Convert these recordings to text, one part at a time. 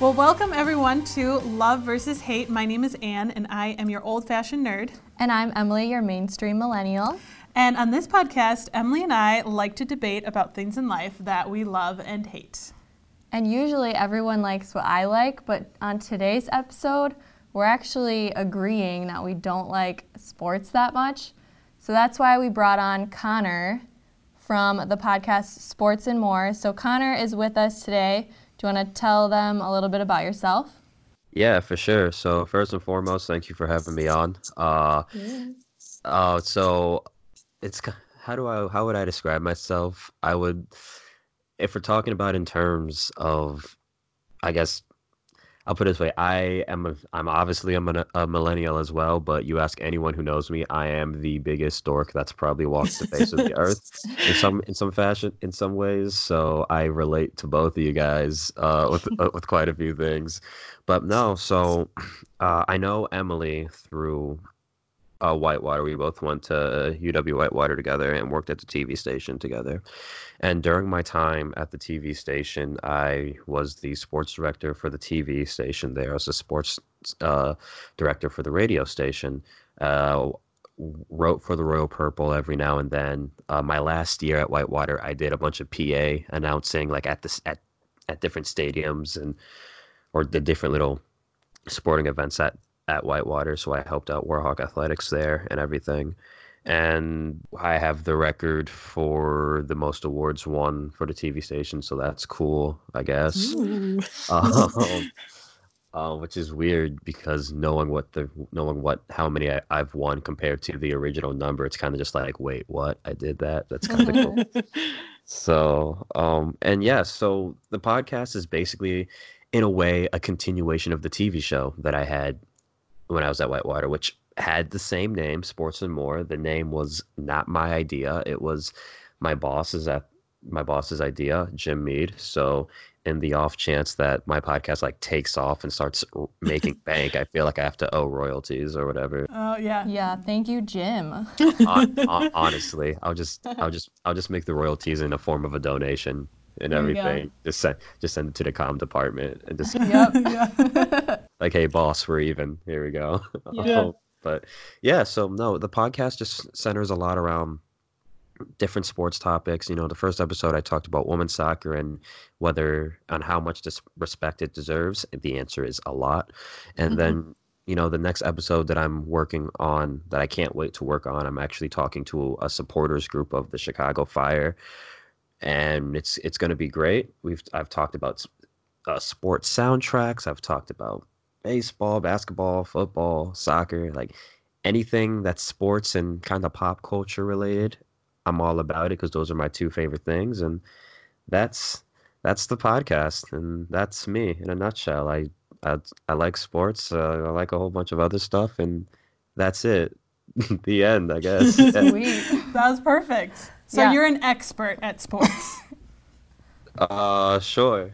Well, welcome everyone to Love versus Hate. My name is Anne, and I am your old fashioned nerd. And I'm Emily, your mainstream millennial. And on this podcast, Emily and I like to debate about things in life that we love and hate. And usually everyone likes what I like, but on today's episode, we're actually agreeing that we don't like sports that much. So that's why we brought on Connor from the podcast Sports and More. So Connor is with us today. Do you want to tell them a little bit about yourself? Yeah, for sure. So first and foremost, thank you for having me on. Uh, yeah. uh, so it's how do I how would I describe myself? I would, if we're talking about in terms of, I guess I'll put it this way: I am a, I'm obviously I'm a, a, millennial as well. But you ask anyone who knows me, I am the biggest dork that's probably walked the face of the earth in some in some fashion in some ways. So I relate to both of you guys uh, with uh, with quite a few things. But no, so uh, I know Emily through uh, Whitewater. We both went to UW Whitewater together and worked at the TV station together. And during my time at the TV station, I was the sports director for the TV station there. I was a sports uh, director for the radio station. Uh, wrote for the Royal Purple every now and then. Uh, my last year at Whitewater, I did a bunch of PA announcing, like at this at at different stadiums and or the different little sporting events at at Whitewater, so I helped out Warhawk Athletics there and everything. And I have the record for the most awards won for the TV station, so that's cool, I guess. Um, uh, which is weird because knowing what the knowing what how many I, have won compared to the original number, it's kind of just like, wait, what? I did that. That's kind of cool. So, um, and yeah, so the podcast is basically, in a way, a continuation of the TV show that I had when I was at Whitewater, which had the same name, Sports and More. The name was not my idea; it was my boss's at my boss's idea, Jim Mead. So, in the off chance that my podcast like takes off and starts making bank, I feel like I have to owe royalties or whatever. Oh yeah, yeah. Thank you, Jim. honestly, I'll just, I'll just, I'll just make the royalties in the form of a donation and everything. Just send just send it to the com department and just yep. like, hey boss, we're even. Here we go. Yeah. but yeah, so no, the podcast just centers a lot around different sports topics. You know, the first episode I talked about women's soccer and whether on how much respect it deserves. The answer is a lot. And mm-hmm. then you know the next episode that i'm working on that i can't wait to work on i'm actually talking to a supporters group of the chicago fire and it's it's going to be great. We've I've talked about uh, sports soundtracks. I've talked about baseball, basketball, football, soccer, like anything that's sports and kind of pop culture related. I'm all about it because those are my two favorite things, and that's that's the podcast, and that's me in a nutshell. I I, I like sports. Uh, I like a whole bunch of other stuff, and that's it. the end, I guess. Sweet. that was perfect. So yeah. you're an expert at sports. uh, sure.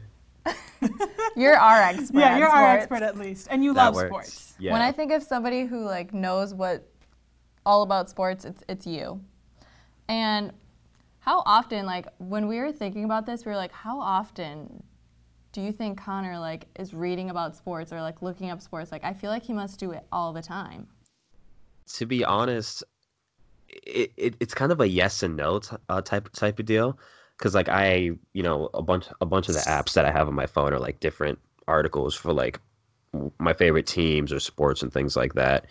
you're our expert. Yeah, you're our expert at least, and you that love works. sports. Yeah. When I think of somebody who like knows what all about sports, it's it's you. And how often, like when we were thinking about this, we were like, how often do you think Connor like is reading about sports or like looking up sports? Like I feel like he must do it all the time. To be honest, it, it it's kind of a yes and no t- uh, type type of deal because like I you know a bunch a bunch of the apps that I have on my phone are like different articles for like my favorite teams or sports and things like that,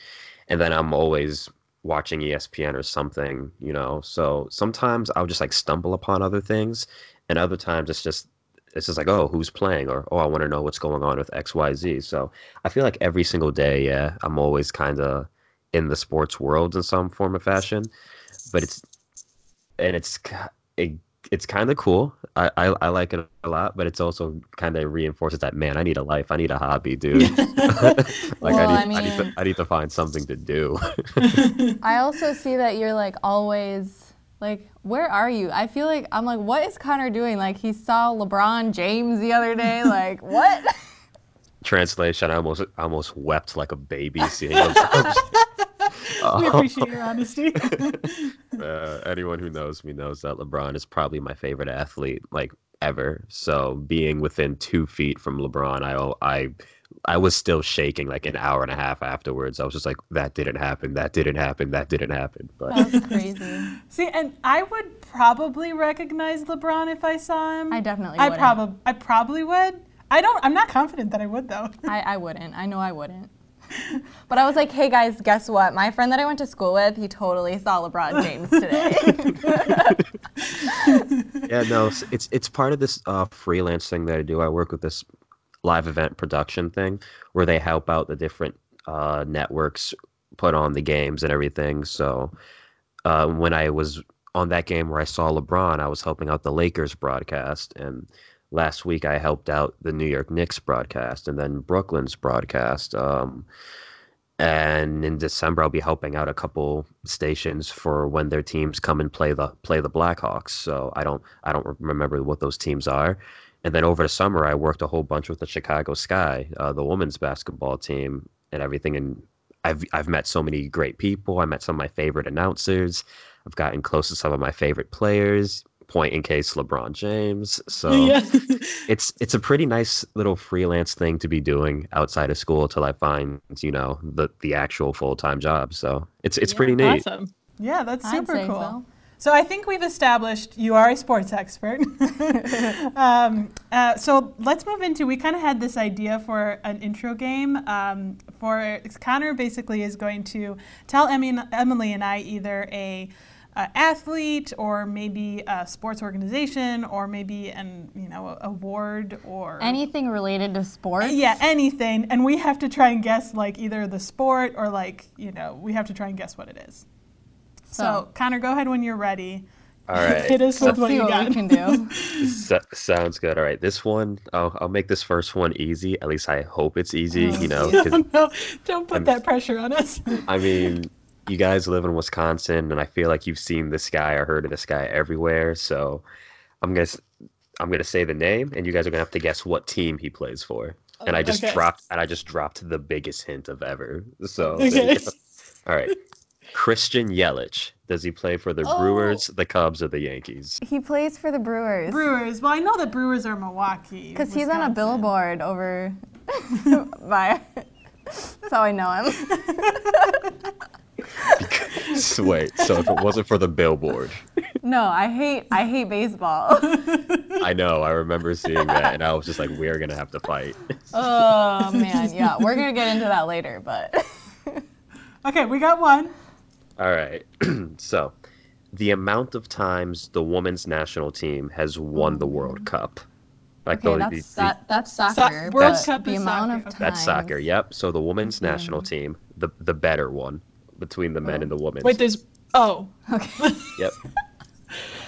and then I'm always watching ESPN or something, you know. So sometimes I'll just like stumble upon other things, and other times it's just it's just like oh who's playing or oh I want to know what's going on with X Y Z. So I feel like every single day, yeah, I'm always kind of in the sports world in some form or fashion. But it's and it's it, it's kind of cool. I, I, I like it a lot, but it's also kind of reinforces that man, I need a life. I need a hobby, dude. like well, I, need, I, mean, I, need to, I need to find something to do. I also see that you're like always like where are you? I feel like I'm like what is Connor doing? Like he saw LeBron James the other day. Like what? Translation: I almost almost wept like a baby seeing we appreciate your honesty. uh, anyone who knows me knows that LeBron is probably my favorite athlete, like ever. So being within two feet from LeBron, I I I was still shaking like an hour and a half afterwards. I was just like, that didn't happen. That didn't happen. That didn't happen. But That was crazy. See, and I would probably recognize LeBron if I saw him. I definitely I wouldn't. probably I probably would. I don't I'm not confident that I would though. I, I wouldn't. I know I wouldn't. But I was like, hey guys, guess what? My friend that I went to school with, he totally saw LeBron James today. yeah, no, it's it's, part of this uh, freelance thing that I do. I work with this live event production thing where they help out the different uh, networks put on the games and everything. So uh, when I was on that game where I saw LeBron, I was helping out the Lakers broadcast, and last week I helped out the New York Knicks broadcast, and then Brooklyn's broadcast. Um, and in December I'll be helping out a couple stations for when their teams come and play the play the Blackhawks. So I don't I don't remember what those teams are. And then over the summer I worked a whole bunch with the Chicago Sky, uh, the women's basketball team, and everything. And I've I've met so many great people. I met some of my favorite announcers. I've gotten close to some of my favorite players. Point in case LeBron James. So yeah. it's it's a pretty nice little freelance thing to be doing outside of school till I find you know the the actual full time job. So it's it's pretty neat. Awesome. Yeah, that's super cool. so. So I think we've established you are a sports expert. um, uh, so let's move into. We kind of had this idea for an intro game. Um, for Connor, basically, is going to tell Emmy, Emily and I either a, a athlete or maybe a sports organization or maybe an you know a award or Anything related to sports? yeah anything, and we have to try and guess like either the sport or like you know we have to try and guess what it is. So, So- Connor, go ahead when you're ready. All right, Hit us with Let's what see you what got. we can do. So- sounds good. All right, this one I'll I'll make this first one easy. At least I hope it's easy. Oh, You know, no, no, don't put I'm- that pressure on us. I mean, you guys live in Wisconsin, and I feel like you've seen this guy or heard of this guy everywhere. So I'm gonna s- I'm gonna say the name, and you guys are gonna have to guess what team he plays for. Oh, and I just Okay. dropped and I just dropped the biggest hint of ever. So Okay. all right, Christian Yelich. Does he play for the Oh. Brewers, the Cubs, or the Yankees? He plays for the Brewers. Brewers. Well, I know that Brewers are Milwaukee. Because he's on a billboard over by. That's how I know him. Because, wait, so if it wasn't for the billboard, No, I hate I hate baseball. I know I remember seeing that, and I was just like, we're gonna have to fight. oh man, yeah, we're gonna get into that later, but Okay, we got one. All right. so, the amount of times the women's national team has won the World mm. Cup. Like okay, the- the- that's the- that, that's soccer. World Cup the is amount soccer, of okay. time. that's soccer. Yep. So the women's national mm-hmm. team, the the better one between the men and the women. Wait, there's. Oh. Okay. Yep.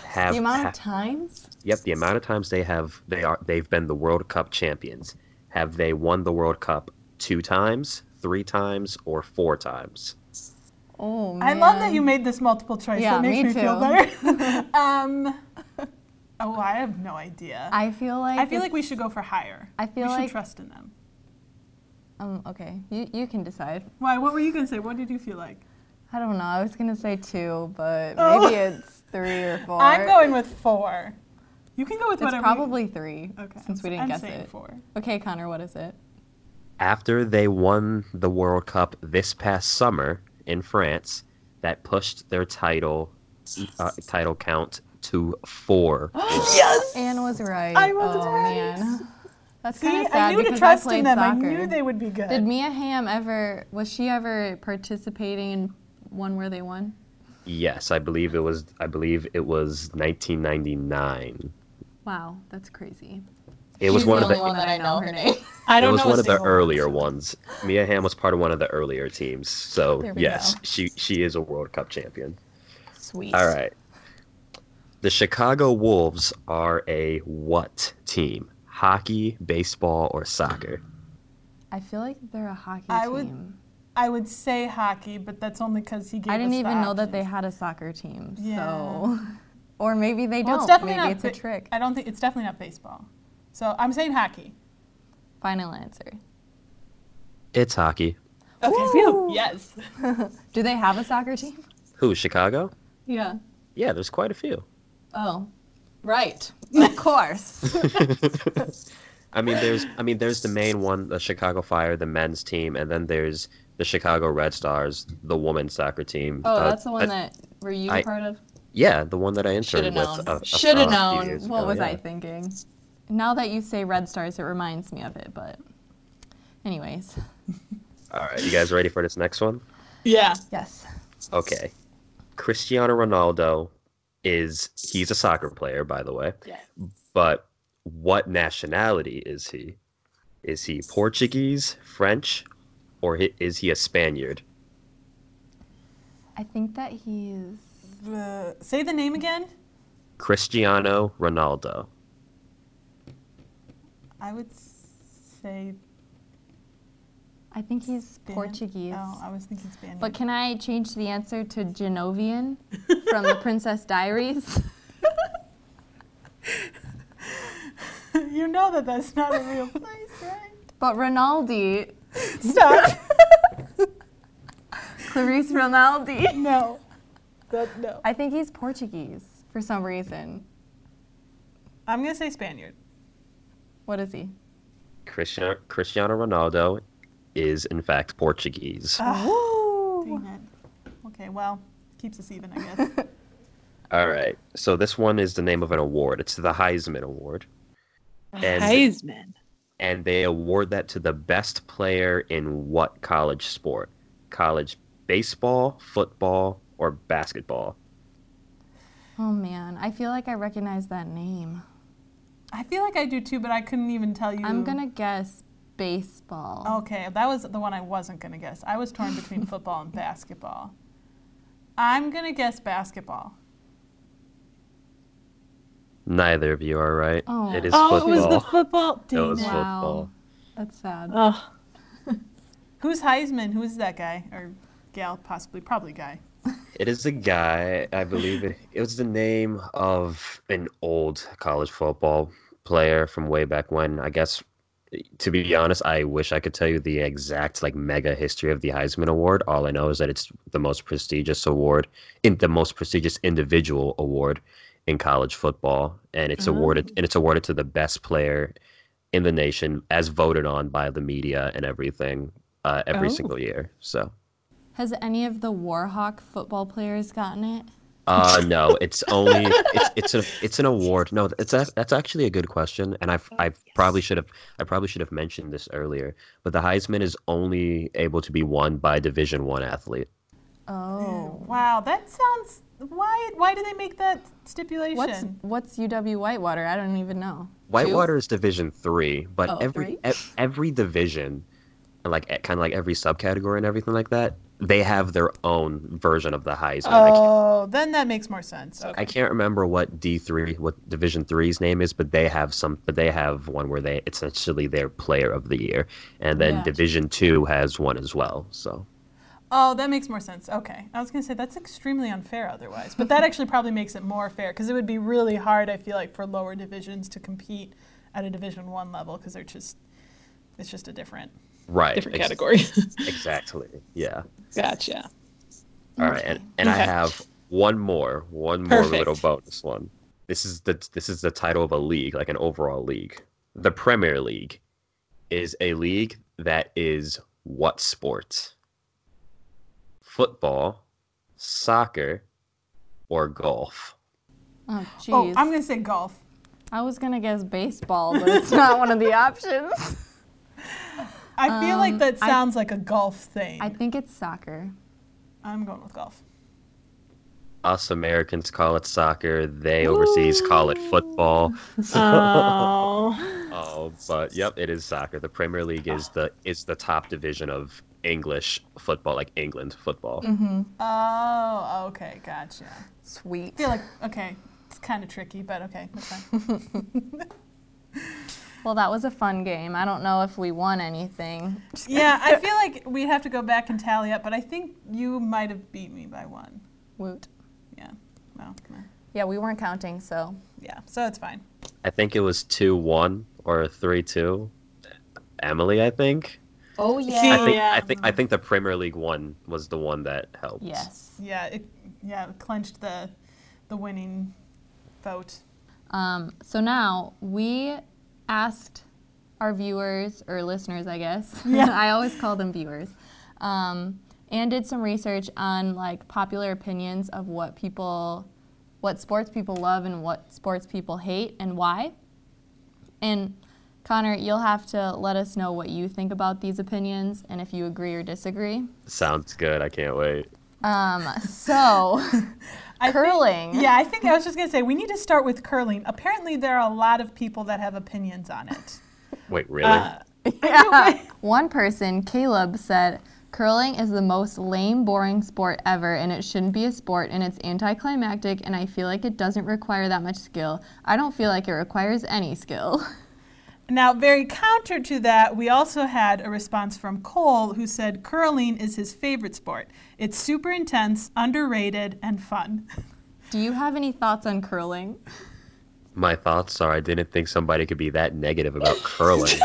Have, the amount ha- of times? Yep, the amount of times they have they are they've been the World Cup champions. Have they won the World Cup two times, three times, or four times? Oh man. I love that you made this multiple choice. Yeah, that makes me me, feel too. better. um, oh, I have no idea. I, I feel like I feel like we should go for higher. I feel like we should like- trust in them. Um. Okay. You you can decide. Why? What were you gonna say? What did you feel like? I don't know. I was gonna say two, but Oh. maybe it's three or four. I'm going with four. You can go with It's whatever. you- probably three. okay. Since we I'm- didn't I'm guess saying it. Four. Okay, Connor, what is it? After they won the World Cup this past summer in France, that pushed their title uh, title count to four. yes. Anne was right. I was oh, right. man. That's See, kind of I sad knew to because trust I played in them. soccer. I knew they would be good. Did Mia Hamm ever? Was she ever participating in one where they won? yes, I believe it was. I believe it was 1999. Wow, that's crazy. It was She's one the of the. only one that I know her name. I don't it was know. one of the single earlier ones. Mia Hamm was part of one of the earlier teams. So yes, go. she she is a World Cup champion. Sweet. All right. The Chicago Wolves are a what team? Hockey, baseball, or soccer? I feel like they're a hockey I team. would- I would say hockey, but that's only because he gave. I didn't us the even know that they had a soccer team. Yeah. So, or maybe they Well, don't. it's definitely maybe not. it's a trick. I don't think it's definitely not baseball. So I'm saying hockey. Final answer. It's hockey. Okay. phew, Yes. Do they have a soccer team? Who? Chicago? Yeah. Yeah, there's quite a few. Oh. Right. Of course. I mean, there's I mean, there's the main one, the Chicago Fire, the men's team, and then there's the Chicago Red Stars, the women's soccer team. Oh, Uh, that's the one I- that were you I- a part of? Yeah, the one that I Shoulda interned with. known. a- a- Shoulda a few known. years What ago, was I thinking? Now that you say Red Stars, it reminds me of it, but anyways. All right, you guys ready for this next one? Yeah. Yes. Okay. Cristiano Ronaldo is he's a soccer player, by the way. Yeah. But what nationality is he? Is he Portuguese, French, or is he a Spaniard? I think that he's Uh, say the name again. Cristiano Ronaldo. I would say I think he's Span- Portuguese. Oh, I was thinking Spanish. But can I change the answer to Genovian from the Princess Diaries? you know that that's not a real place, right? But Ronaldi, Stop. Clarisse Ronaldi. no. That, no. I think he's Portuguese for some reason. I'm gonna say Spaniard. What is he? Cristiano, Cristiano Ronaldo is in fact Portuguese. Ah, dang it. Okay, well, keeps us even, I guess. All right. So this one is the name of an award. It's the Heisman Award. And- Heisman. and they award that to the best player in what college sport? College baseball, football, or basketball? Oh man, I feel like I recognize that name. I feel like I do too, but I couldn't even tell you. I'm gonna guess baseball. Okay, that was the one I wasn't gonna guess. I was torn between football and basketball. I'm gonna guess basketball. Neither of you are right. Oh. It is oh, football. it was the football. It was. Wow. football. That's sad. Oh, Who's Heisman? Who is that guy or gal? Possibly, probably guy. It is a guy, I believe it, it was the name of an old college football player from way back when. I guess, to be honest, I wish I could tell you the exact like mega history of the Heisman Award. All I know is that it's the most prestigious award, in the most prestigious individual award in college football, and it's awarded and it's awarded to the best player in the nation, as voted on by the media and everything, uh, every Oh. single year. So. Has any of the Warhawk football players gotten it? Uh no, it's only it's it's a it's an award. No, it's a, that's actually a good question, and I've I probably should have I probably should have mentioned this earlier. But the Heisman is only able to be won by Division One athlete. Oh. Wow, that sounds. Why? Why do they make that stipulation? What's what's UW Whitewater? I don't even know. Whitewater is Division Three, but Oh, every three? e- every division, and like kind of like every subcategory and everything like that, they have their own version of the Heisman. Oh, then that makes more sense. Okay. I can't remember what D three, what Division 3's name is, but they have some. But they have one where they it's essentially their Player of the Year, and then Yeah. Division Two has one as well. So Oh, that makes more sense. Okay. I was going to say that's extremely unfair otherwise. But that actually probably makes it more fair because it would be really hard, I feel like, for lower divisions to compete at a Division 1 level because they're just it's just a different. Right, different ex- category. Exactly. Yeah. gotcha. All right, and and I have one more, one more Perfect. little bonus one. This is the this is the title of a league, like an overall league. The Premier League is a league that is what sport? Football, soccer, or golf? Oh, oh jeez. Oh, I'm going to say golf. I was gonna guess baseball, but it's not one of the options. I feel like Um, that I- sounds like a golf thing. I think it's soccer. I'm going with golf. Us Americans call it soccer. They overseas call it football. Oh. Oh, but yep, it is soccer. The Premier League is the is the top division of English football, like England football. Mm-hmm. Oh, okay. Gotcha. Sweet. I feel like, okay, it's kind of tricky, but okay, that's fine. Well, that was a fun game. I don't know if we won anything. yeah, I feel like we'd have to go back and tally up, but I think you might have beat me by one. Woot. Yeah. Well, come on. Yeah, we weren't counting, so. Yeah, so it's fine. I think it was two one or three two. Emily, I think. Oh yeah. I think Yeah. I think I think the Premier League one was the one that helped. Yes. Yeah, it yeah it clinched the the winning vote. Um, so now we asked our viewers or listeners, I guess. Yeah. I always call them viewers. Um, and did some research on like popular opinions of what people, what sports people love and what sports people hate and why. And Connor, you'll have to let us know what you think about these opinions and if you agree or disagree. Sounds good. I can't wait. Um, so, I think- curling. yeah, I think I was just gonna say we need to start with curling. Apparently, there are a lot of people that have opinions on it. Wait, really? Uh, Yeah. One person, Caleb, said, Curling is the most lame, boring sport ever, and it shouldn't be a sport, and it's anticlimactic, and I feel like it doesn't require that much skill. I don't feel like it requires any skill. Now, very counter to that, we also had a response from Cole who said curling is his favorite sport. It's super intense, underrated, and fun. Do you have any thoughts on curling? My thoughts are I didn't think somebody could be that negative about curling.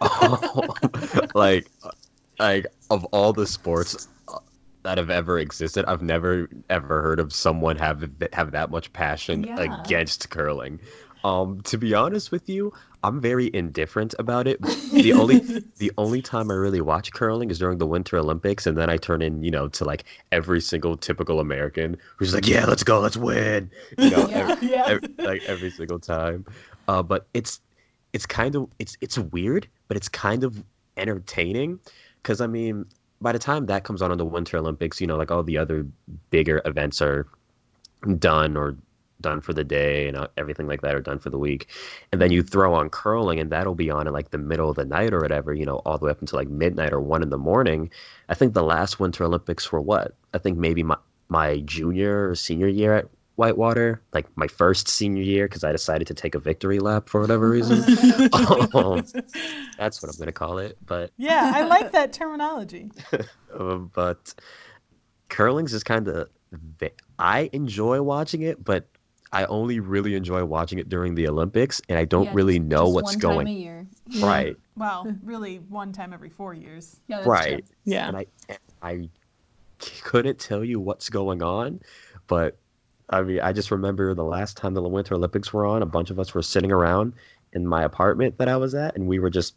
like, like of all the sports uh, that have ever existed, I've never ever heard of someone have have that much passion Yeah. against curling. Um, to be honest with you, I'm very indifferent about it. The only the only time I really watch curling is during the Winter Olympics, and then I turn in, you know, to like every single typical American who's like, "Yeah, let's go, let's win," you know, ev- Yeah. ev- like every single time. Uh, but it's it's kind of it's it's weird, but it's kind of entertaining because I mean, by the time that comes on in the Winter Olympics, you know, like all the other bigger events are done or done for the day and uh, everything like that are done for the week. And then you throw on curling and that'll be on in like the middle of the night or whatever you know all the way up until like midnight or one in the morning. I think the last winter olympics were what? I think maybe my my junior or senior year at whitewater like my first senior year because i decided to take a victory lap for whatever reason. Um, that's what i'm going to call it but yeah, I like that terminology. uh, but curling's is kind of I enjoy watching it, but I only really enjoy watching it during the Olympics, and I don't really know what's going. year. Right, Well, really, one time every four years. Yeah, that's right. Yeah. And I, I couldn't tell you what's going on, but I mean, I just remember the last time the Winter Olympics were on, a bunch of us were sitting around in my apartment that I was at, and we were just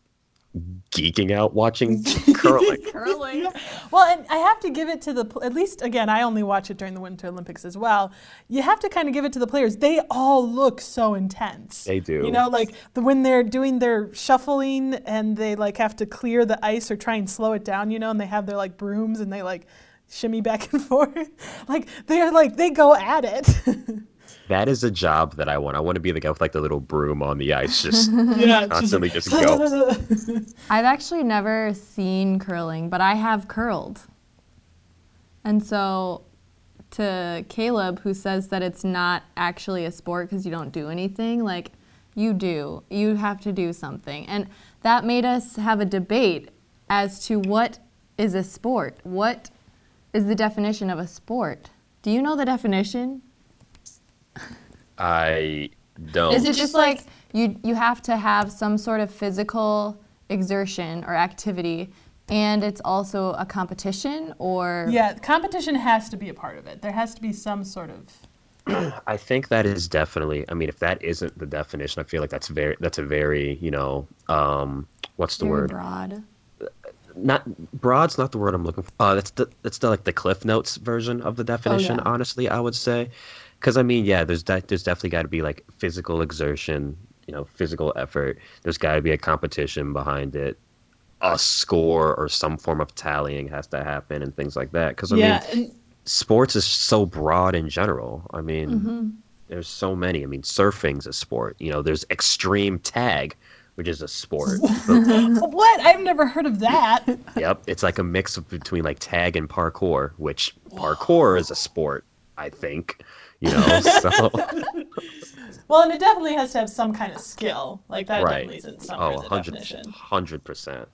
geeking out watching curling. Curling. Well, and I have to give it to the, at least again, I only watch it during the Winter Olympics as well. You have to kind of give it to the players. They all look so intense. They do. You know, like the, when they're doing their shuffling and they like have to clear the ice or try and slow it down, you know, and they have their like brooms and they like shimmy back and forth. like they're like, they go at it. That is a job that I want. I want to be the guy with like the little broom on the ice, just yeah. constantly just go. I've actually never seen curling, but I have curled. And so, to Caleb, who says that it's not actually a sport because you don't do anything, like, you do. You have to do something. And that made us have a debate as to what is a sport. What is the definition of a sport? Do you know the definition? I don't. Is it just like you you have to have some sort of physical exertion or activity and it's also a competition or yeah, competition has to be a part of it. There has to be some sort of. I think that is definitely. I mean, if that isn't the definition, I feel like that's very. That's a very. You know. Um. What's the very word? broad. Not broad's not the word I'm looking for. Uh, that's the that's the like the Cliff Notes version of the definition. yeah. Honestly, I would say, because I mean, yeah, there's de- there's definitely got to be like physical exertion. You know, physical effort. There's got to be a competition behind it. A score or some form of tallying has to happen and things like that. Because I yeah. mean, and- sports is so broad in general. I mean, Mm-hmm. there's so many. I mean, surfing's a sport. You know, there's extreme tag, which is a sport. what? I've never heard of that. yep, it's like a mix of between like tag and parkour, which parkour is a sport, I think. You know, so Well, and it definitely has to have some kind of skill. Like that right. definitely isn't somewhere Oh, 100 percent.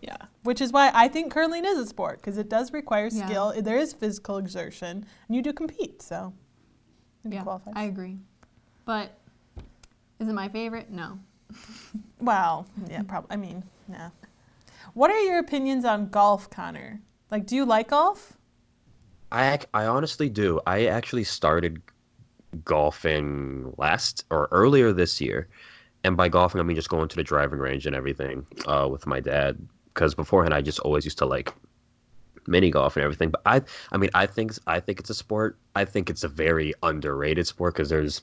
Yeah, which is why I think curling is a sport because it does require Yeah. skill. There is physical exertion, and you do compete. So Yeah, qualifies. I agree. But is it my favorite? No. well, yeah, probably. I mean, yeah. What are your opinions on golf, Connor? Like, do you like golf? I I honestly do. I actually started golfing last or earlier this year, and by golfing I mean just going to the driving range and everything uh, with my dad. Because beforehand I just always used to like mini golf and everything. But I, I mean, I think I think it's a sport. I think it's a very underrated sport because there's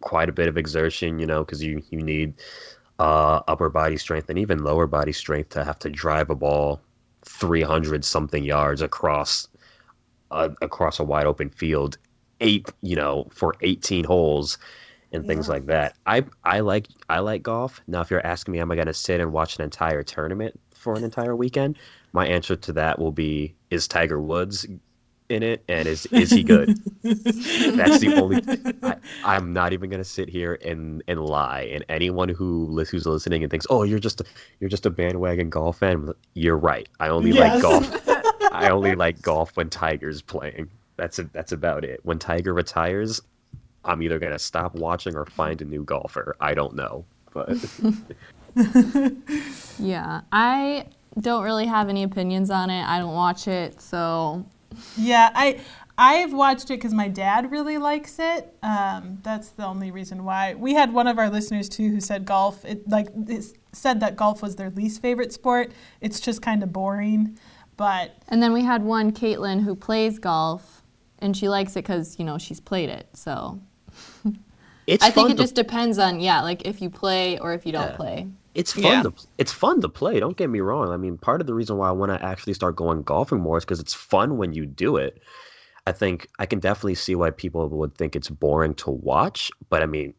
quite a bit of exertion, you know, because you you need uh, upper body strength and even lower body strength to have to drive a ball 300 something yards across uh, across a wide open field, eight, you know, for 18 holes and things Yeah. like that. I I like I like golf. Now, if you're asking me, am I going to sit and watch an entire tournament for an entire weekend? My answer to that will be: Is Tiger Woods in it, and is is he good? That's the only. I, I'm not even gonna sit here and and lie. And anyone who who's listening and thinks, "Oh, you're just a, you're just a bandwagon golf fan," you're right. I only Yes. like golf. I only like golf when Tiger's playing. That's a, that's about it. When Tiger retires, I'm either gonna stop watching or find a new golfer. I don't know, but Yeah, I don't really have any opinions on it. I don't watch it, so Yeah, I I've watched it because my dad really likes it. Um, that's the only reason why. We had one of our listeners too who said golf. It like it said that golf was their least favorite sport. It's just kind of boring. But And then we had one, Caitlin, who plays golf, and she likes it because you know she's played it. So it's I think it to- just depends on yeah, like if you play or if you don't Yeah. play. it's fun Yeah. to it's fun to play. Don't get me wrong. I mean, part of the reason why I want to actually start going golfing more is because it's fun when you do it. I think I can definitely see why people would think it's boring to watch, but I mean,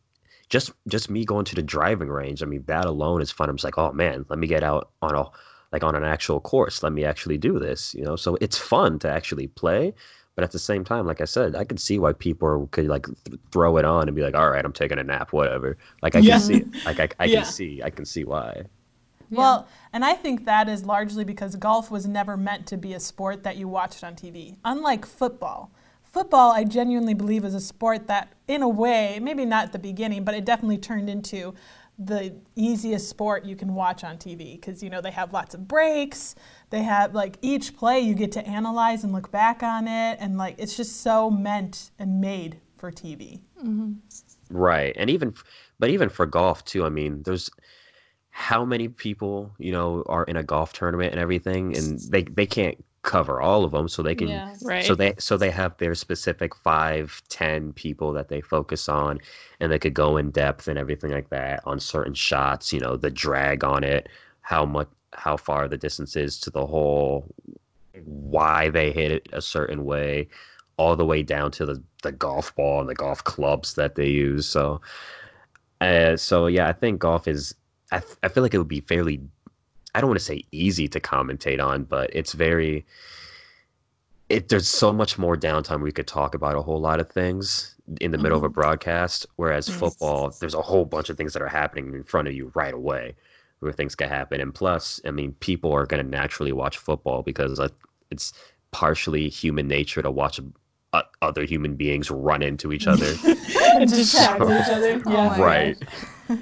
just just me going to the driving range. I mean, that alone is fun. I'm just like, oh man, let me get out on a like on an actual course. Let me actually do this. You know, so it's fun to actually play. But at the same time, like I said, I could see why people could like th- throw it on and be like, "All right, I'm taking a nap, whatever." Like I Yeah. can see, it. like I, I Yeah. can see, I can see why. well, and I think that is largely because golf was never meant to be a sport that you watched on TV. Unlike football. Football, I genuinely believe, is a sport that, in a way, maybe not at the beginning, but it definitely turned into the easiest sport you can watch on TV because you know they have lots of breaks. They have like each play you get to analyze and look back on it, and like it's just so meant and made for TV. Mm-hmm. Right. And even but even for golf too, I mean, there's how many people, you know, are in a golf tournament and everything and they they can't cover all of them so they can Yeah. Right. so they so they have their specific five, ten people that they focus on and they could go in depth and everything like that on certain shots, you know, the drag on it, how much how far the distance is to the hole, why they hit it a certain way, all the way down to the, the golf ball and the golf clubs that they use. So, uh, so yeah, I think golf is. I, I feel like it would be fairly. I don't want to say easy to commentate on, but it's very. It there's so much more downtime. We could talk about a whole lot of things in the middle of a broadcast. Whereas Yes. football, there's a whole bunch of things that are happening in front of you right away, where things can happen. And plus, I mean, people are going to naturally watch football because uh, it's partially human nature to watch uh, other human beings run into each other. and just tackle each other. Oh Yeah. my right.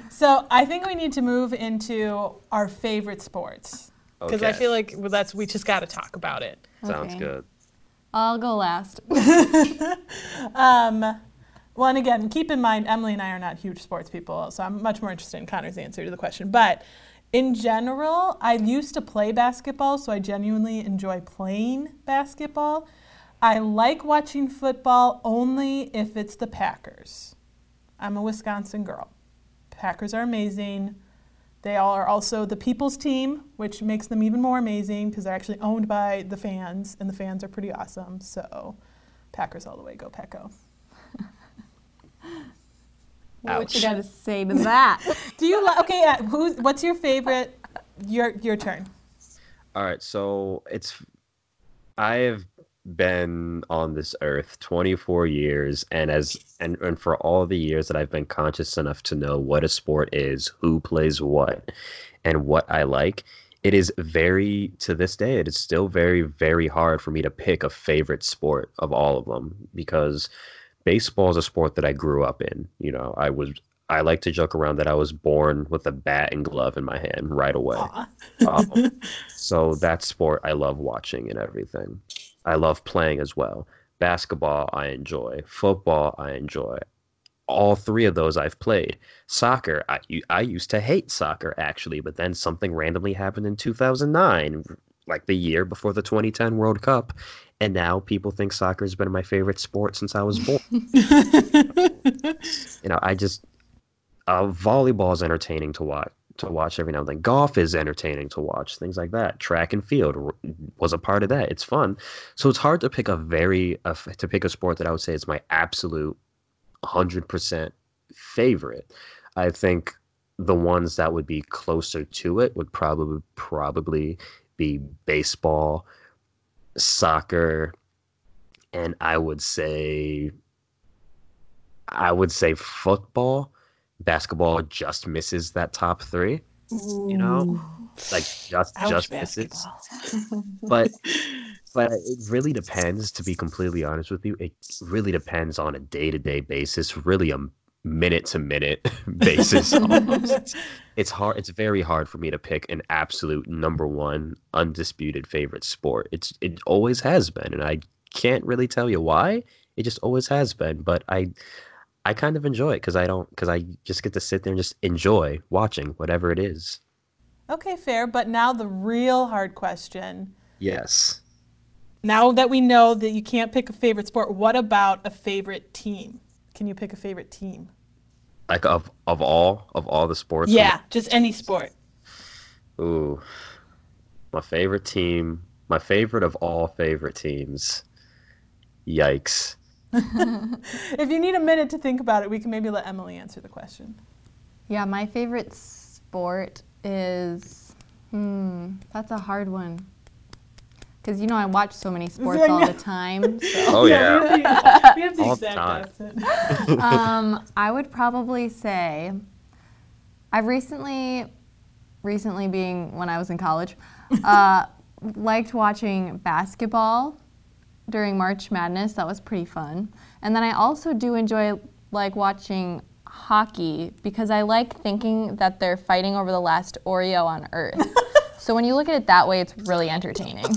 So I think we need to move into our favorite sports. Because I feel like well, that's we just got to talk about it. Sounds good. I'll go last. Um, well, and again, keep in mind, Emily and I are not huge sports people, so I'm much more interested in Connor's answer to the question. But in general, I used to play basketball, so I genuinely enjoy playing basketball. I like watching football only if it's the Packers. I'm a Wisconsin girl. Packers are amazing. They are also the people's team, which makes them even more amazing because they're actually owned by the fans, and the fans are pretty awesome. So, Packers all the way, go Pack go. What you got to say to that? Do you li- okay? Uh, who's what's your favorite? Your your turn. All right, so it's I have been on this earth 24 years and as and, and for all the years that I've been conscious enough to know what a sport is, who plays what, and what I like, it is very to this day it is still very very hard for me to pick a favorite sport of all of them because baseball is a sport that I grew up in. You know, I was I like to joke around that I was born with a bat and glove in my hand right away. Um, so that sport I love watching and everything. I love playing as well. Basketball, I enjoy. Football, I enjoy. All three of those I've played. Soccer, I, I used to hate soccer actually, but then something randomly happened in 2009, like the year before the 2010 World Cup, and now people think soccer has been my favorite sport since I was born. you know, I just uh, volleyball is entertaining to watch to watch every now and then. Golf is entertaining to watch, things like that. Track and field was a part of that. It's fun. So it's hard to pick a very uh, to pick a sport that I would say is my absolute 100% favorite. I think the ones that would be closer to it would probably probably be baseball, soccer, and I would say I would say football. Basketball just misses that top three. You know, like just Ouch, just misses. But but it really depends. To be completely honest with you, it really depends on a day to day basis. Really, a minute to minute basis. almost. it's hard. It's very hard for me to pick an absolute number one undisputed favorite sport. It's it always has been, and I can't really tell you why. It just always has been. But I I kind of enjoy it because I don't because I just get to sit there and just enjoy watching whatever it is. okay, fair. But now the real hard question. Yes. Now that we know that you can't pick a favorite sport, what about a favorite team? Can you pick a favorite team? Like of of all of all the sports. yeah, just any sport. Ooh. My favorite team. My favorite of all favorite teams. Yikes. If you need a minute to think about it, we can maybe let Emily answer the question. Yeah, my favorite sport is. Hmm, that's a hard one. Because you know I watch so many sports all the time. So. Oh yeah. We have the, we have the All the exact time. opposite. um, I would probably say I've recently, recently being when I was in college, uh, liked watching basketball during March Madness. That was pretty fun. And then I also do enjoy like watching hockey because I like thinking that they're fighting over the last Oreo on Earth. so when you look at it that way, it's really entertaining.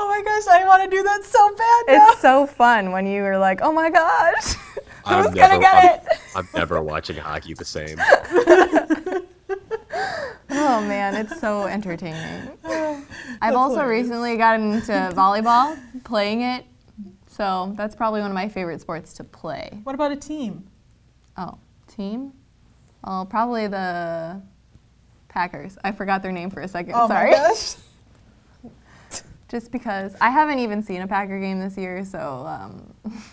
Oh my gosh, I want to do that so bad now. It's so fun when you are like, oh my gosh, I'm who's gonna get I'm, it? I'm never watching hockey the same. Oh man, it's so entertaining. I've also recently gotten into volleyball, playing it. So that's probably one of my favorite sports to play. What about a team? Oh, team? Oh, probably the Packers. I forgot their name for a second. Oh Sorry. my gosh. Just because I haven't even seen a Packer game this year, so um,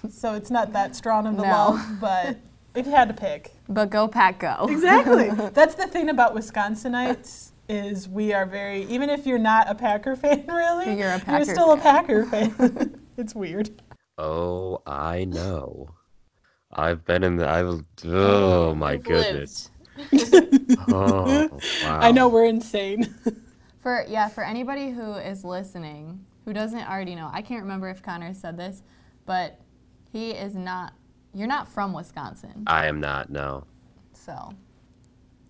So it's not that strong of a No. love, but if you had to pick. but go Pack go. Exactly. That's the thing about Wisconsinites is we are very even if you're not a Packer fan really, You're a Packer still a. Packer fan. it's weird. Oh, I know. I've been in the. I've. Oh, oh my You've goodness. Oh wow. I know we're insane. For yeah, for anybody who is listening who doesn't already know, I can't remember if Connor said this, but he is not. You're not from Wisconsin, I am not. No. so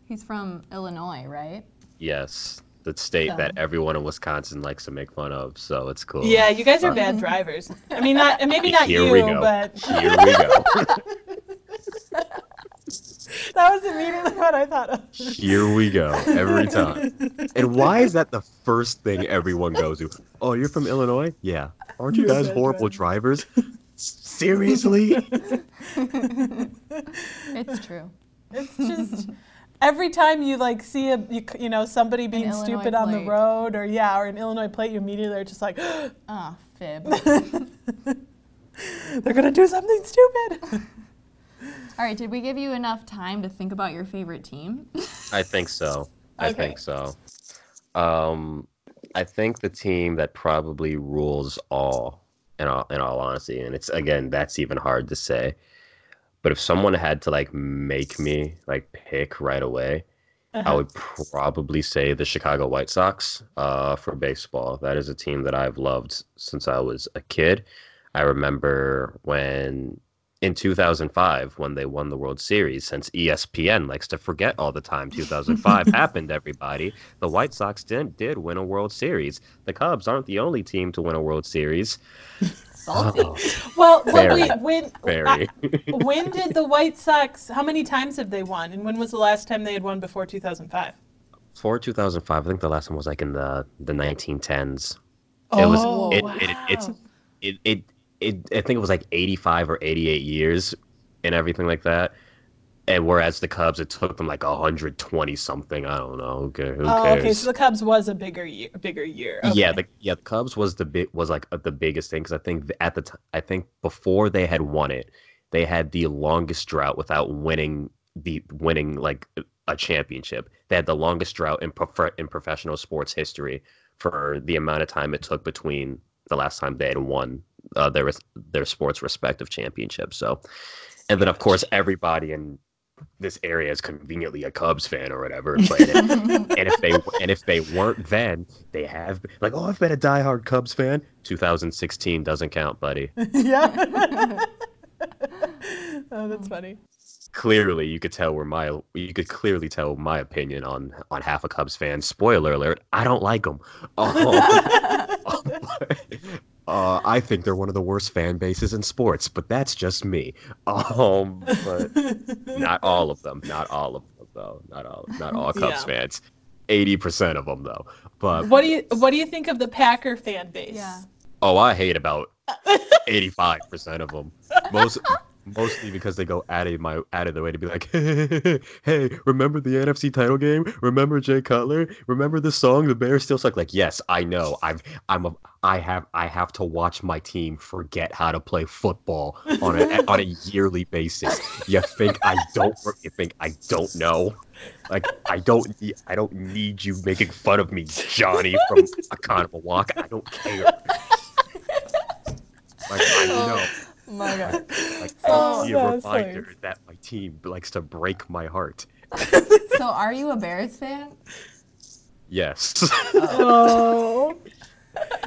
he's from Illinois, right? Yes. The state So. that everyone in Wisconsin likes to make fun of. So it's cool. Yeah, you guys are Uh, bad drivers. I mean, not maybe not Here you, we go. but Here we go. that was immediately what I thought of. Here we go. Every time. And why is that the first thing everyone goes to? Oh, you're from Illinois? Yeah. Aren't you guys horrible drivers? Seriously? It's true. It's just every time you like see a you, you know somebody being Illinois stupid on the road or yeah or an Illinois plate, you immediately are just like Ah, fib. they're gonna do something stupid. All right, did we give you enough time to think about your favorite team? I think so. I Okay. think so. Um, I think the team that probably rules all, in all, in all honesty, and it's again that's even hard to say. But if someone had to like make me like pick right away, I would probably say the Chicago White Sox uh, for baseball. That is a team that I've loved since I was a kid. I remember when in 2005 when they won the World Series, since ESPN likes to forget all the time 2005 happened, everybody. The White Sox did, did win a World Series. The Cubs aren't the only team to win a World Series. Salty. Oh, Well, Very, wait, when very. when did the White Sox? How many times have they won? And when was the last time they had won before 2005? Before 2005, I think the last one was like in the, the 1910s. It was Oh, it, it, it's it, it it I think it was like 85 or 88 years and everything like that. And whereas the Cubs, it took them like 120 something. I don't know. Okay, who Oh, cares? okay. So the Cubs was a bigger year. Bigger year. Yeah, the yeah the Cubs was the big was like the biggest thing because I think at the t- I think before they had won it, they had the longest drought without winning the winning like a championship. They had the longest drought in prof- in professional sports history for the amount of time it took between the last time they had won uh, their their sports respective championships. So, and then of course everybody in this area is conveniently a Cubs fan or whatever. But and, and if they and if they weren't then, they have been- like, oh, I've been a diehard Cubs fan. 2016 doesn't count, buddy. yeah. oh, that's funny. Clearly, you could tell where my you could clearly tell my opinion on on half a Cubs fan. Spoiler alert: I don't like them. Um, um, uh, I think they're one of the worst fan bases in sports, but that's just me. Um, but not all of them. Not all of them, though. Not all. Not all Cubs Yeah. fans. Eighty percent of them, though. But What do you What do you think of the Packer fan base? Yeah. Oh, I hate about eighty-five percent of them. Most, mostly because they go out of my out of their way to be like, hey, hey, remember the NFC title game? Remember Jay Cutler? Remember the song the Bears still suck? Like, yes, I know. I've I'm a I have I have to watch my team forget how to play football on a on a yearly basis. You think I don't? You think I don't know? Like I don't need I don't need you making fun of me, Johnny from Oconomowoc. I don't care. Like I oh. know, Oh my god. like Oh, I see a that's reminder funny. that my team likes to break my heart. So are you a Bears fan? Yes, Oh.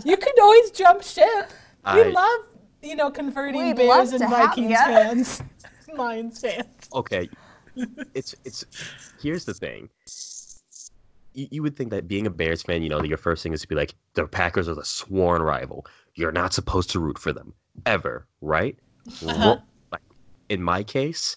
you could always jump ship. We I love, you know, converting We'd Bears and to have Vikings fans, Lions fans. okay. It's it's here's the thing. You, you would think that being a Bears fan, you know, your first thing is to be like, the Packers are the sworn rival. You're not supposed to root for them ever, right? Uh-huh. Like, in my case,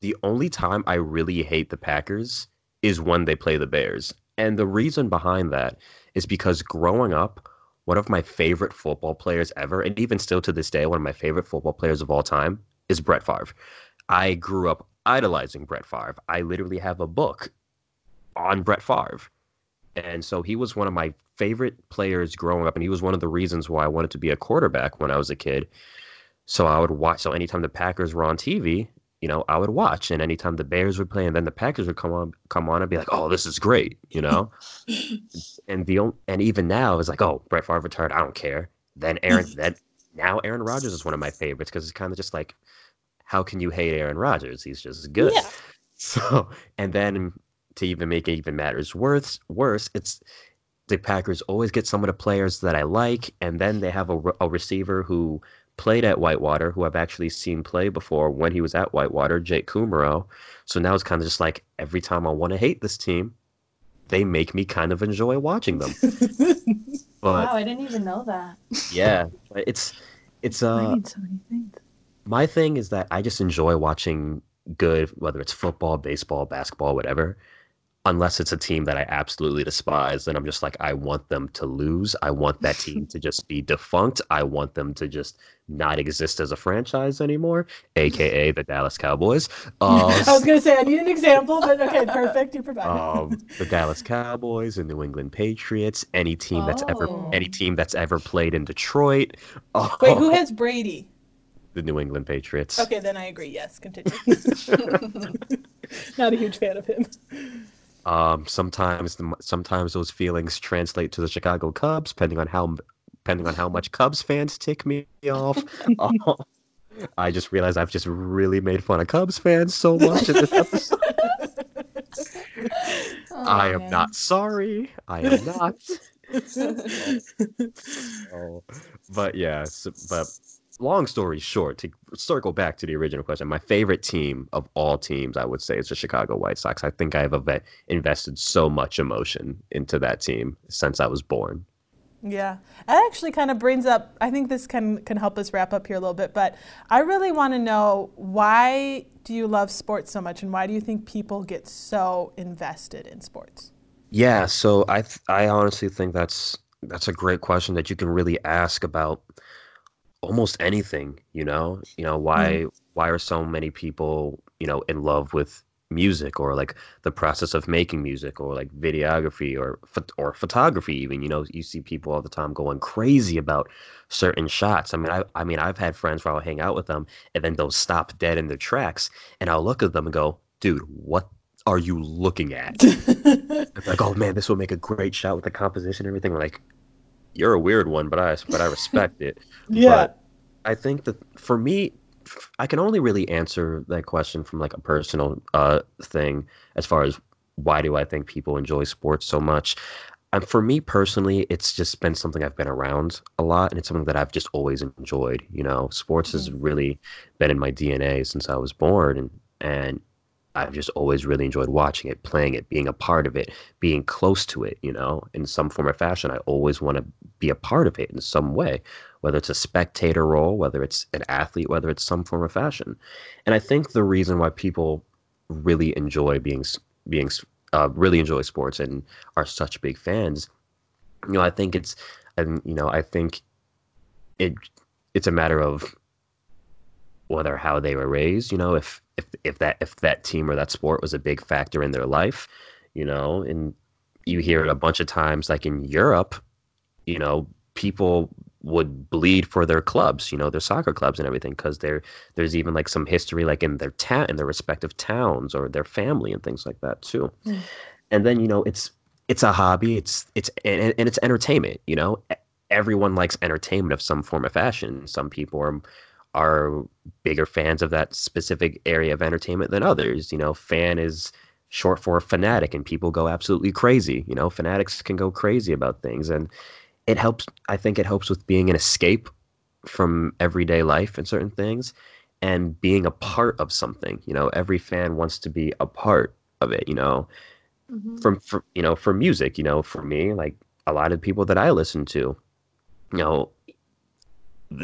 the only time I really hate the Packers is when they play the Bears. And the reason behind that is because growing up, one of my favorite football players ever, and even still to this day, one of my favorite football players of all time is Brett Favre. I grew up idolizing Brett Favre. I literally have a book on Brett Favre. And so he was one of my favorite players growing up, and he was one of the reasons why I wanted to be a quarterback when I was a kid. So I would watch. So anytime the Packers were on TV, you know, I would watch, and anytime the Bears would play, and then the Packers would come on, come on, I'd be like, "Oh, this is great," you know. and the and even now it's like, "Oh, Brett Favre retired. I don't care." Then Aaron, then now Aaron Rodgers is one of my favorites because it's kind of just like, how can you hate Aaron Rodgers? He's just good. Yeah. So, and then to even make it even matters worse, worse, it's the Packers always get some of the players that I like, and then they have a, a receiver who played at Whitewater, who I've actually seen play before when he was at Whitewater, Jake Kumerow. So now it's kind of just like every time I want to hate this team, they make me kind of enjoy watching them. But Wow, I didn't even know that. yeah, it's it's uh so many things. my thing is that I just enjoy watching good, whether it's football, baseball, basketball, whatever. Unless it's a team that I absolutely despise, then I'm just like, I want them to lose. I want that team to just be defunct. I want them to just not exist as a franchise anymore, aka the Dallas Cowboys. Uh, I was gonna say I need an example, but okay, perfect. You provided. um, the Dallas Cowboys and New England Patriots. Any team that's ever Oh. any team that's ever played in Detroit. Uh, Wait, who has Brady? the New England Patriots? Okay, then I agree. Yes, continue. Not a huge fan of him. Um, sometimes the, sometimes those feelings translate to the Chicago Cubs, depending on how depending on how much Cubs fans tick me off. Uh, I just realized I've just really made fun of Cubs fans so much in this episode. Oh, I am man. not sorry. I am not. Oh, but yeah, so, but long story short, to circle back to the original question, my favorite team of all teams, I would say, is the Chicago White Sox. I think I've invested so much emotion into that team since I was born. Yeah, that actually kind of brings up. I think this can can help us wrap up here a little bit. But I really want to know why do you love sports so much, and why do you think people get so invested in sports? Yeah, so I th- I honestly think that's that's a great question that you can really ask about almost anything. You know, you know why mm. why are so many people you know in love with music or like the process of making music or like videography or or photography even you know you see people all the time going crazy about certain shots i mean i, I mean i've had friends where i'll hang out with them and then they'll stop dead in their tracks and i'll look at them and go dude what are you looking at like oh man this will make a great shot with the composition and everything like you're a weird one but i but i respect it yeah but i think that for me I can only really answer that question from like a personal uh, thing as far as why do I think people enjoy sports so much. Um, for me personally, it's just been something I've been around a lot, and it's something that I've just always enjoyed. You know, sports mm-hmm. has really been in my DNA since I was born, and and I've just always really enjoyed watching it, playing it, being a part of it, being close to it. You know, in some form or fashion, I always want to be a part of it in some way, whether it's a spectator role, whether it's an athlete, whether it's some form of fashion. And I think the reason why people really enjoy being being uh, really enjoy sports and are such big fans, you know, I think it's and you know, I think it it's a matter of whether how they were raised, you know, if if if that if that team or that sport was a big factor in their life, you know, and you hear it a bunch of times like in Europe, you know, people would bleed for their clubs, you know, their soccer clubs and everything, because there there's even like some history like in their town, in their respective towns or their family and things like that too. Mm. And then you know it's it's a hobby, it's it's and, and it's entertainment. You know, everyone likes entertainment of some form of fashion. Some people are are bigger fans of that specific area of entertainment than others. You know, fan is short for fanatic, and people go absolutely crazy. You know, fanatics can go crazy about things and it helps i think it helps with being an escape from everyday life and certain things and being a part of something you know every fan wants to be a part of it you know mm-hmm. from for, you know for music you know for me like a lot of people that i listen to you know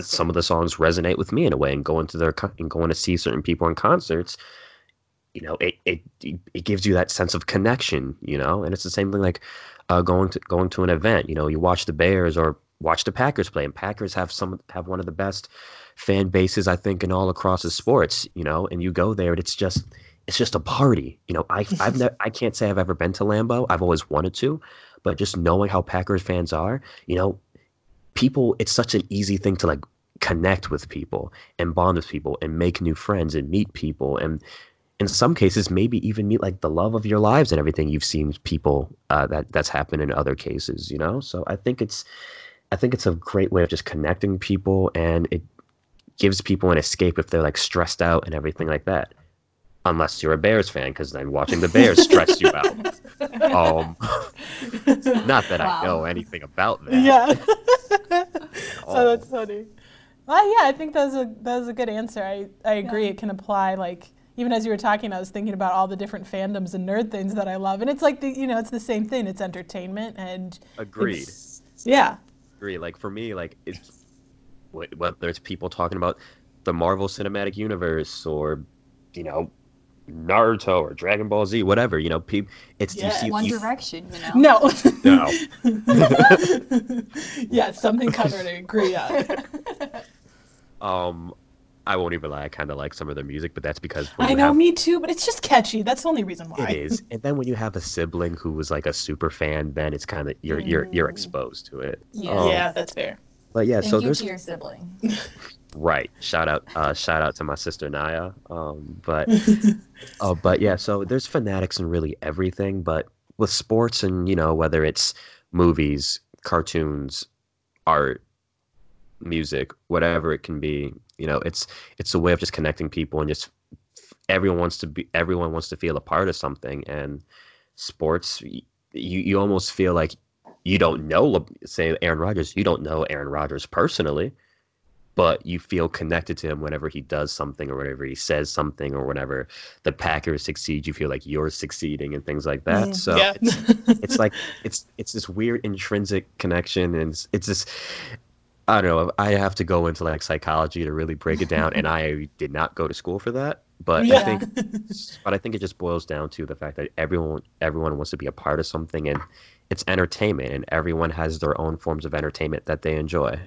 some of the songs resonate with me in a way and going to their and going to see certain people in concerts you know it, it it gives you that sense of connection you know and it's the same thing like uh, going to going to an event. You know, you watch the Bears or watch the Packers play, and Packers have some have one of the best fan bases I think in all across the sports. You know, and you go there and it's just it's just a party. You know, I I've I can't say I've ever been to Lambeau. I've always wanted to, but just knowing how Packers fans are, you know, people. It's such an easy thing to like connect with people and bond with people and make new friends and meet people and in some cases maybe even meet like the love of your lives and everything you've seen people uh, that that's happened in other cases you know so i think it's i think it's a great way of just connecting people and it gives people an escape if they're like stressed out and everything like that unless you're a bears fan because then watching the bears stress you out um not that wow. i know anything about that yeah oh that's funny well yeah i think that's a that's a good answer i i agree yeah. it can apply like even as you were talking, I was thinking about all the different fandoms and nerd things that I love, and it's like the you know it's the same thing. It's entertainment and agreed. Yeah, agree. Like for me, like it's whether it's people talking about the Marvel Cinematic Universe or you know Naruto or Dragon Ball Z, whatever. You know, people. It's yeah. you see, One you, Direction. You know. No. No. yeah, something covered. I agree on. Um, I won't even lie. I kind of like some of their music, but that's because I know have, me too. But it's just catchy. That's the only reason why. It is. And then when you have a sibling who was like a super fan, then it's kind of you're mm. you're you're exposed to it. Yeah, um, yeah, that's fair. But yeah, Thank so you there's to your sibling. right. Shout out, uh, shout out to my sister Naya. Um, but uh, but yeah, so there's fanatics in really everything. But with sports and you know whether it's movies, cartoons, art, music, whatever it can be, you know, it's it's a way of just connecting people and just everyone wants to be everyone wants to feel a part of something. And sports, you you almost feel like you don't know, say Aaron Rodgers, you don't know Aaron Rodgers personally, but you feel connected to him whenever he does something or whenever he says something or whenever the Packers succeed, you feel like you're succeeding and things like that. Mm, so yeah. it's, it's like it's it's this weird intrinsic connection and it's, it's this I don't know. I have to go into like psychology to really break it down, and I did not go to school for that. But I think, but I think it just boils down to the fact that everyone everyone wants to be a part of something, and it's entertainment, and everyone has their own forms of entertainment that they enjoy.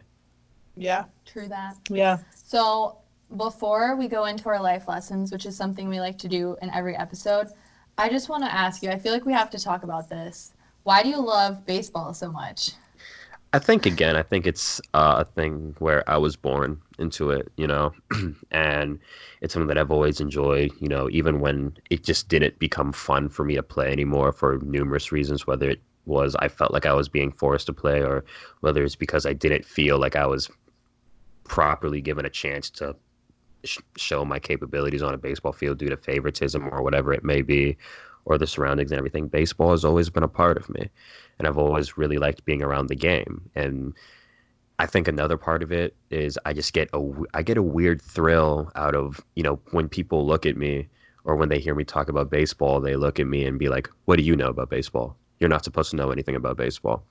Yeah, True that. yeah. So before we go into our life lessons, which is something we like to do in every episode, I just want to ask you. I feel like we have to talk about this. Why do you love baseball so much? I think again, I think it's uh, a thing where I was born into it, you know, and it's something that I've always enjoyed, you know, even when it just didn't become fun for me to play anymore for numerous reasons, whether it was I felt like I was being forced to play or whether it's because I didn't feel like I was properly given a chance to sh- show my capabilities on a baseball field due to favoritism or whatever it may be or the surroundings and everything. Baseball has always been a part of me and I've always really liked being around the game. And I think another part of it is I just get a I get a weird thrill out of you know when people look at me or when they hear me talk about baseball, they look at me and be like, "What do you know about baseball? You're not supposed to know anything about baseball."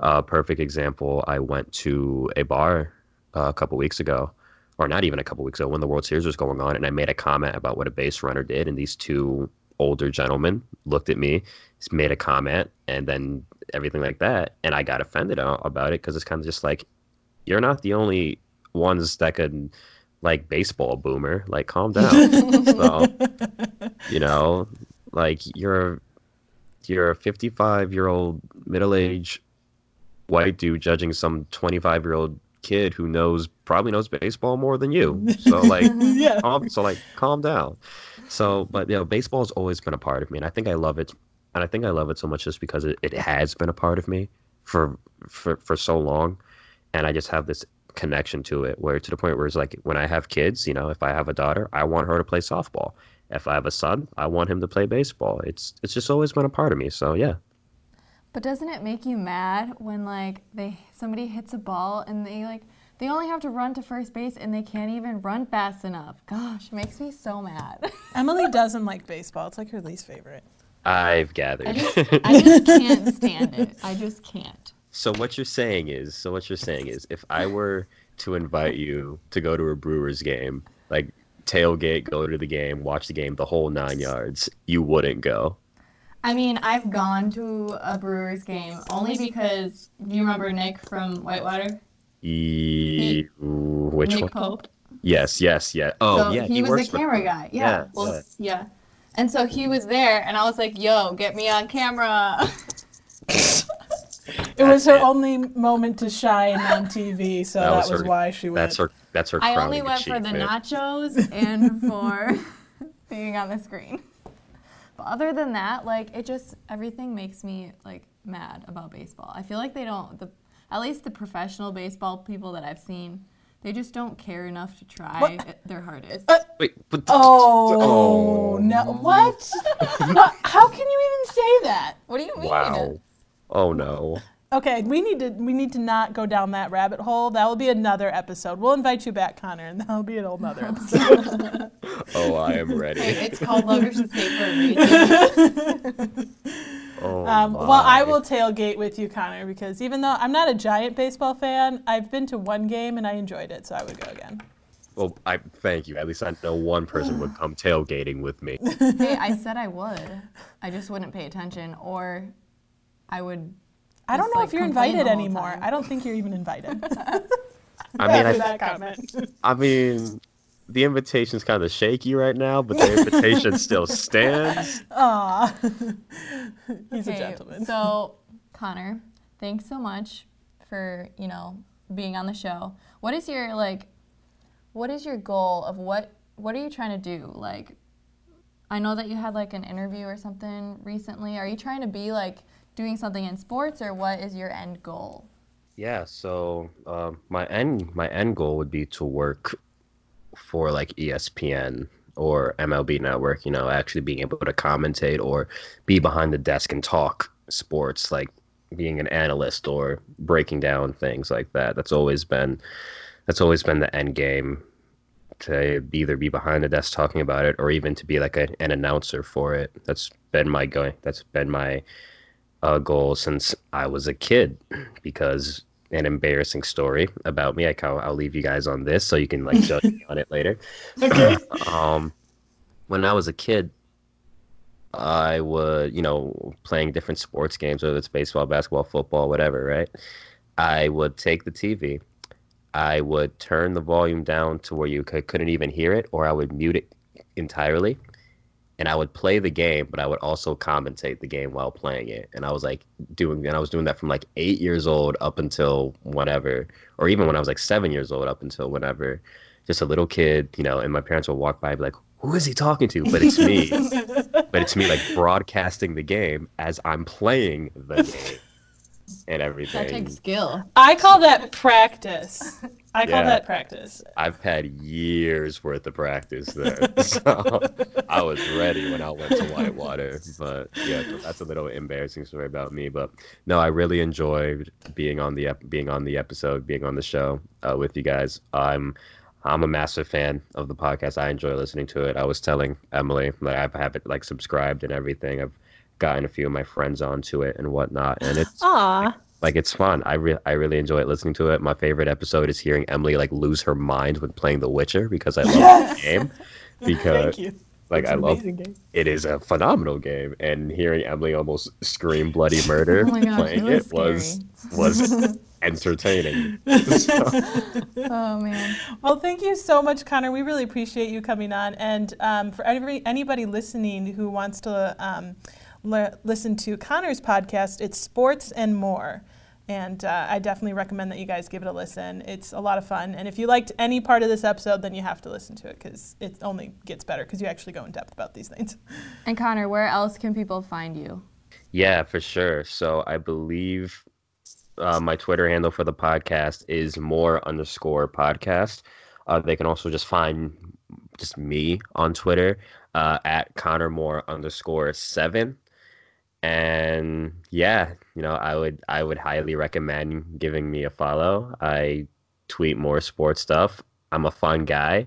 Uh, perfect example. I went to a bar Uh, a couple weeks ago, or not even a couple weeks ago, when the World Series was going on, and I made a comment about what a base runner did, and these two older gentlemen looked at me, made a comment, and then everything like that, and I got offended about it because it's kind of just like, you're not the only ones that could like baseball boomer. Like, calm down. so, you know, like you're you're a 55 year old middle aged white dude judging some 25 year old kid who knows probably knows baseball more than you. So like, yeah. calm, so like calm down. So, but you know, baseball has always been a part of me, and I think I love it. And I think I love it so much just because it, it has been a part of me for for for so long, and I just have this connection to it where to the point where it's like when I have kids, you know, if I have a daughter, I want her to play softball. If I have a son, I want him to play baseball. It's it's just always been a part of me. So yeah. But doesn't it make you mad when like they somebody hits a ball and they like they only have to run to first base and they can't even run fast enough? Gosh, it makes me so mad. Emily doesn't like baseball. It's like her least favorite. I've gathered. I just, I just can't stand it. I just can't. So what you're saying is, so what you're saying is, if I were to invite you to go to a Brewers game, like tailgate, go to the game, watch the game, the whole nine yards, you wouldn't go. I mean, I've gone to a Brewers game only because do you remember Nick from Whitewater? E- which Nick one? Pope. Yes, yes, yeah. Oh, so yeah. he, was works the for- camera guy. Yeah. Yeah, well, yeah. yeah. And so he was there, and I was like, "Yo, get me on camera." It was her it. only moment to shine on TV, so That that, was was, her- why she went. That's her. That's her. I only went for the nachos and for being on the screen. But other than that, like it just everything makes me like mad about baseball. I feel like they don't the at least the professional baseball people that I've seen, they just don't care enough to try What? it- their hardest. Uh, Wait, but Oh, oh no! What? How can you even say that? what do you mean? Wow. Oh no. Okay, we need to we need to not go down that rabbit hole. That will be another episode. We'll invite you back, Connor, and that'll be an whole nother episode. Oh, I am Hey, ready. it's called Love versus Hate for a reason. Oh, um, well, I will tailgate with you, Connor, because even though I'm not a giant baseball fan, I've been to one game and I enjoyed it, so I would go again. Well, I thank you. At least I know one person would come tailgating with me. hey, I said I would. I just wouldn't pay attention, or I would. I don't know like, if you're invited anymore. time. I don't think you're even invited. I mean, I, that comment. I mean, the invitation's kind of shaky right now, but the invitation still stands. Aw. He's a gentleman. So, Connor, thanks so much for, you know, being on the show. What is your like what is your goal of what what are you trying to do? Like I know that you had like an interview or something recently. Are you trying to be like doing something in sports or what is your end goal? Yeah, so um, my end my end goal would be to work for like ESPN or MLB Network. You know, actually being able to commentate or be behind the desk and talk sports, like being an analyst or breaking down things like that. That's always been that's always been the end game to either be behind the desk talking about it or even to be like a, an announcer for it. That's been my going. That's been my uh, goal since I was a kid. Because an embarrassing story about me, I will I'll leave you guys on this so you can like judge me on it later. Okay. um, when I was a kid, I would, you know, playing different sports games, whether it's baseball, basketball, football, whatever, right? I would take the TV I would turn the volume down to where you could, couldn't even hear it, or I would mute it entirely. And I would play the game, but I would also commentate the game while playing it. And I was like doing, and I was doing that from like eight years old up until whatever, or even when I was like seven years old up until whenever, just a little kid, you know. And my parents would walk by, and be like, "Who is he talking to?" But it's me. but it's me like broadcasting the game as I'm playing the game and everything. That takes skill. I call that practice. I call Yeah. that practice. I've had years worth of practice there, so I was ready when I went to Whitewater. But yeah, that's a little embarrassing story about me. But no, I really enjoyed being on the ep- being on the episode, being on the show uh, with you guys. I'm I'm a massive fan of the podcast. I enjoy listening to it. I was telling Emily like I have it like subscribed and everything. I've gotten a few of my friends onto it and whatnot, and it's Aw. like it's fun. I re- I really enjoy it listening to it. My favorite episode is hearing Emily like lose her mind when playing The Witcher because I love Yes! the game. Because Thank you. like It's I an love amazing game. it is a phenomenal game, and hearing Emily almost scream bloody murder Oh gosh, playing it it was was was entertaining. Oh man. Well, thank you so much, Connor. We really appreciate you coming on. And um, for every, anybody listening who wants to um, le- listen to Connor's podcast, it's Sports and Moore. And uh, I definitely recommend that you guys give it a listen. It's a lot of fun. And if you liked any part of this episode, then you have to listen to it because it only gets better because you actually go in depth about these things. And Connor, where else can people find you? Yeah, for sure. So I believe uh, my Twitter handle for the podcast is more underscore podcast. Uh, they can also just find just me on Twitter uh, at Connor Moore underscore seven. And yeah, you know, I would I would highly recommend giving me a follow. I tweet more sports stuff. I'm a fun guy.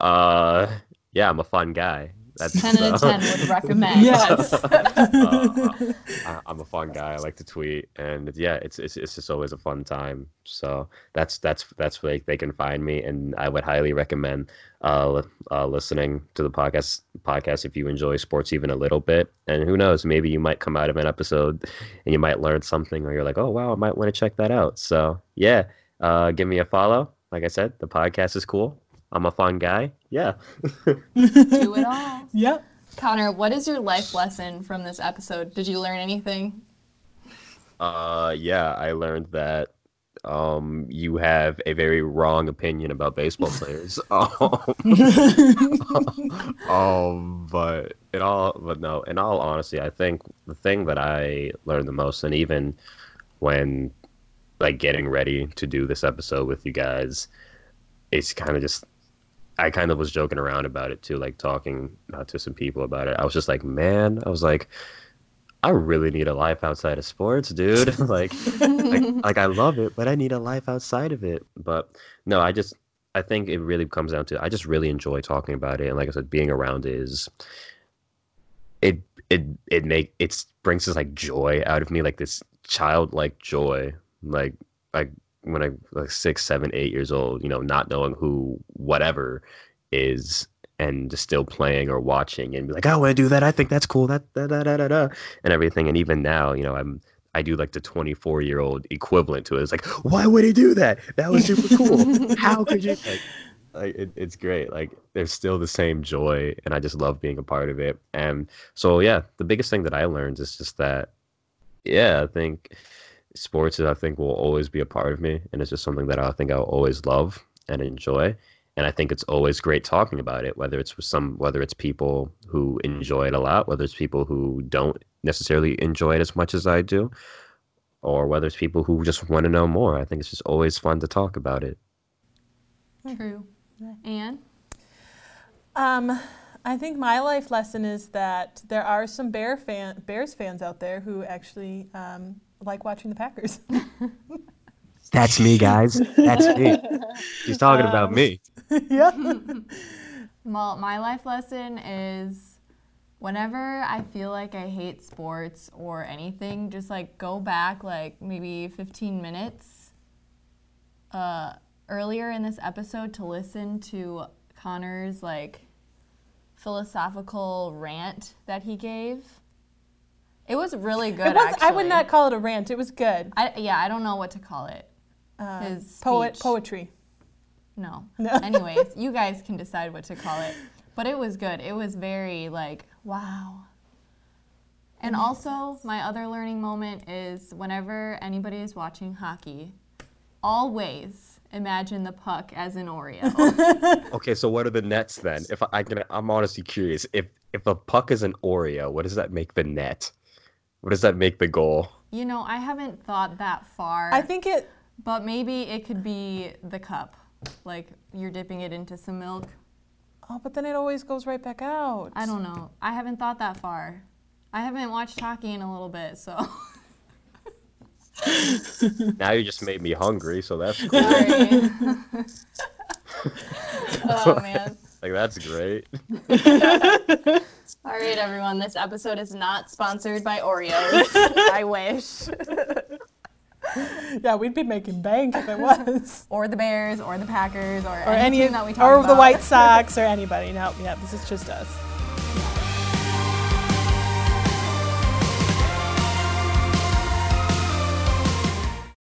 Uh, yeah, I'm a fun guy. That's 10 out of 10 would recommend. Yes. uh, I, I'm a fun guy. I like to tweet, and yeah, it's it's it's just always a fun time. So that's that's that's where they can find me, and I would highly recommend uh, uh listening to the podcast podcast if you enjoy sports even a little bit. And who knows, maybe you might come out of an episode and you might learn something, or you're like, oh wow, I might want to check that out. So yeah, uh, give me a follow. Like I said, the podcast is cool. I'm a fun guy. Yeah. Do it all. yep. Connor, what is your life lesson from this episode? Did you learn anything? Uh, yeah, I learned that um you have a very wrong opinion about baseball players. um, um, but in all, but no, in all honesty, I think the thing that I learned the most, and even when like getting ready to do this episode with you guys, it's kind of just. I kind of was joking around about it too, like talking uh, to some people about it. I was just like, man, I was like, I really need a life outside of sports, dude. like, like, like I love it, but I need a life outside of it. But no, I just, I think it really comes down to I just really enjoy talking about it, and like I said, being around is it it it make it brings this like joy out of me, like this childlike joy, like like when I like six, seven, eight years old, you know, not knowing who whatever is and just still playing or watching and be like, oh, I want to do that. I think that's cool. That da, da, da, da, da, and everything. And even now, you know, I'm I do like the 24 year old equivalent to it. It's like, why would he do that? That was super cool. How could you? Like, like it, it's great. Like there's still the same joy, and I just love being a part of it. And so yeah, the biggest thing that I learned is just that, yeah, I think sports is I think will always be a part of me, and it's just something that I think I'll always love and enjoy. And I think it's always great talking about it, whether it's with some, whether it's people who enjoy it a lot, whether it's people who don't necessarily enjoy it as much as I do, or whether it's people who just want to know more. I think it's just always fun to talk about it. True. Anne? Um, I think my life lesson is that there are some Bear fan, Bears fans out there who actually um, like watching the Packers. That's me, guys. That's me. She's talking about Um, me. yeah. Well, my life lesson is whenever I feel like I hate sports or anything, just like go back like maybe 15 minutes uh, earlier in this episode to listen to Connor's like philosophical rant that he gave. It was really good. It was, actually. I would not call it a rant. It was good. I, yeah, I don't know what to call it. Um, His poet speech. poetry. No. No. Anyways, you guys can decide what to call it. But it was good. It was very like, wow. And also, my other learning moment is whenever anybody is watching hockey, always imagine the puck as an Oreo. Okay, so what are the nets then? If I, I can, I'm honestly curious. If if a puck is an Oreo, what does that make the net? What does that make the goal? you know, I haven't thought that far. I think it. but maybe it could be the cup. Like you're dipping it into some milk. Oh, but then it always goes right back out. I don't know. I haven't thought that far. I haven't watched hockey in a little bit, so. Now you just made me hungry, so that's cool. Sorry. oh man. like that's great. All right, everyone. This episode is not sponsored by Oreos. I wish. Yeah, we'd be making bank if it was. Or the Bears, or the Packers, or, or any anything that we talk or about. the White Sox or anybody. No, yeah, this is just us.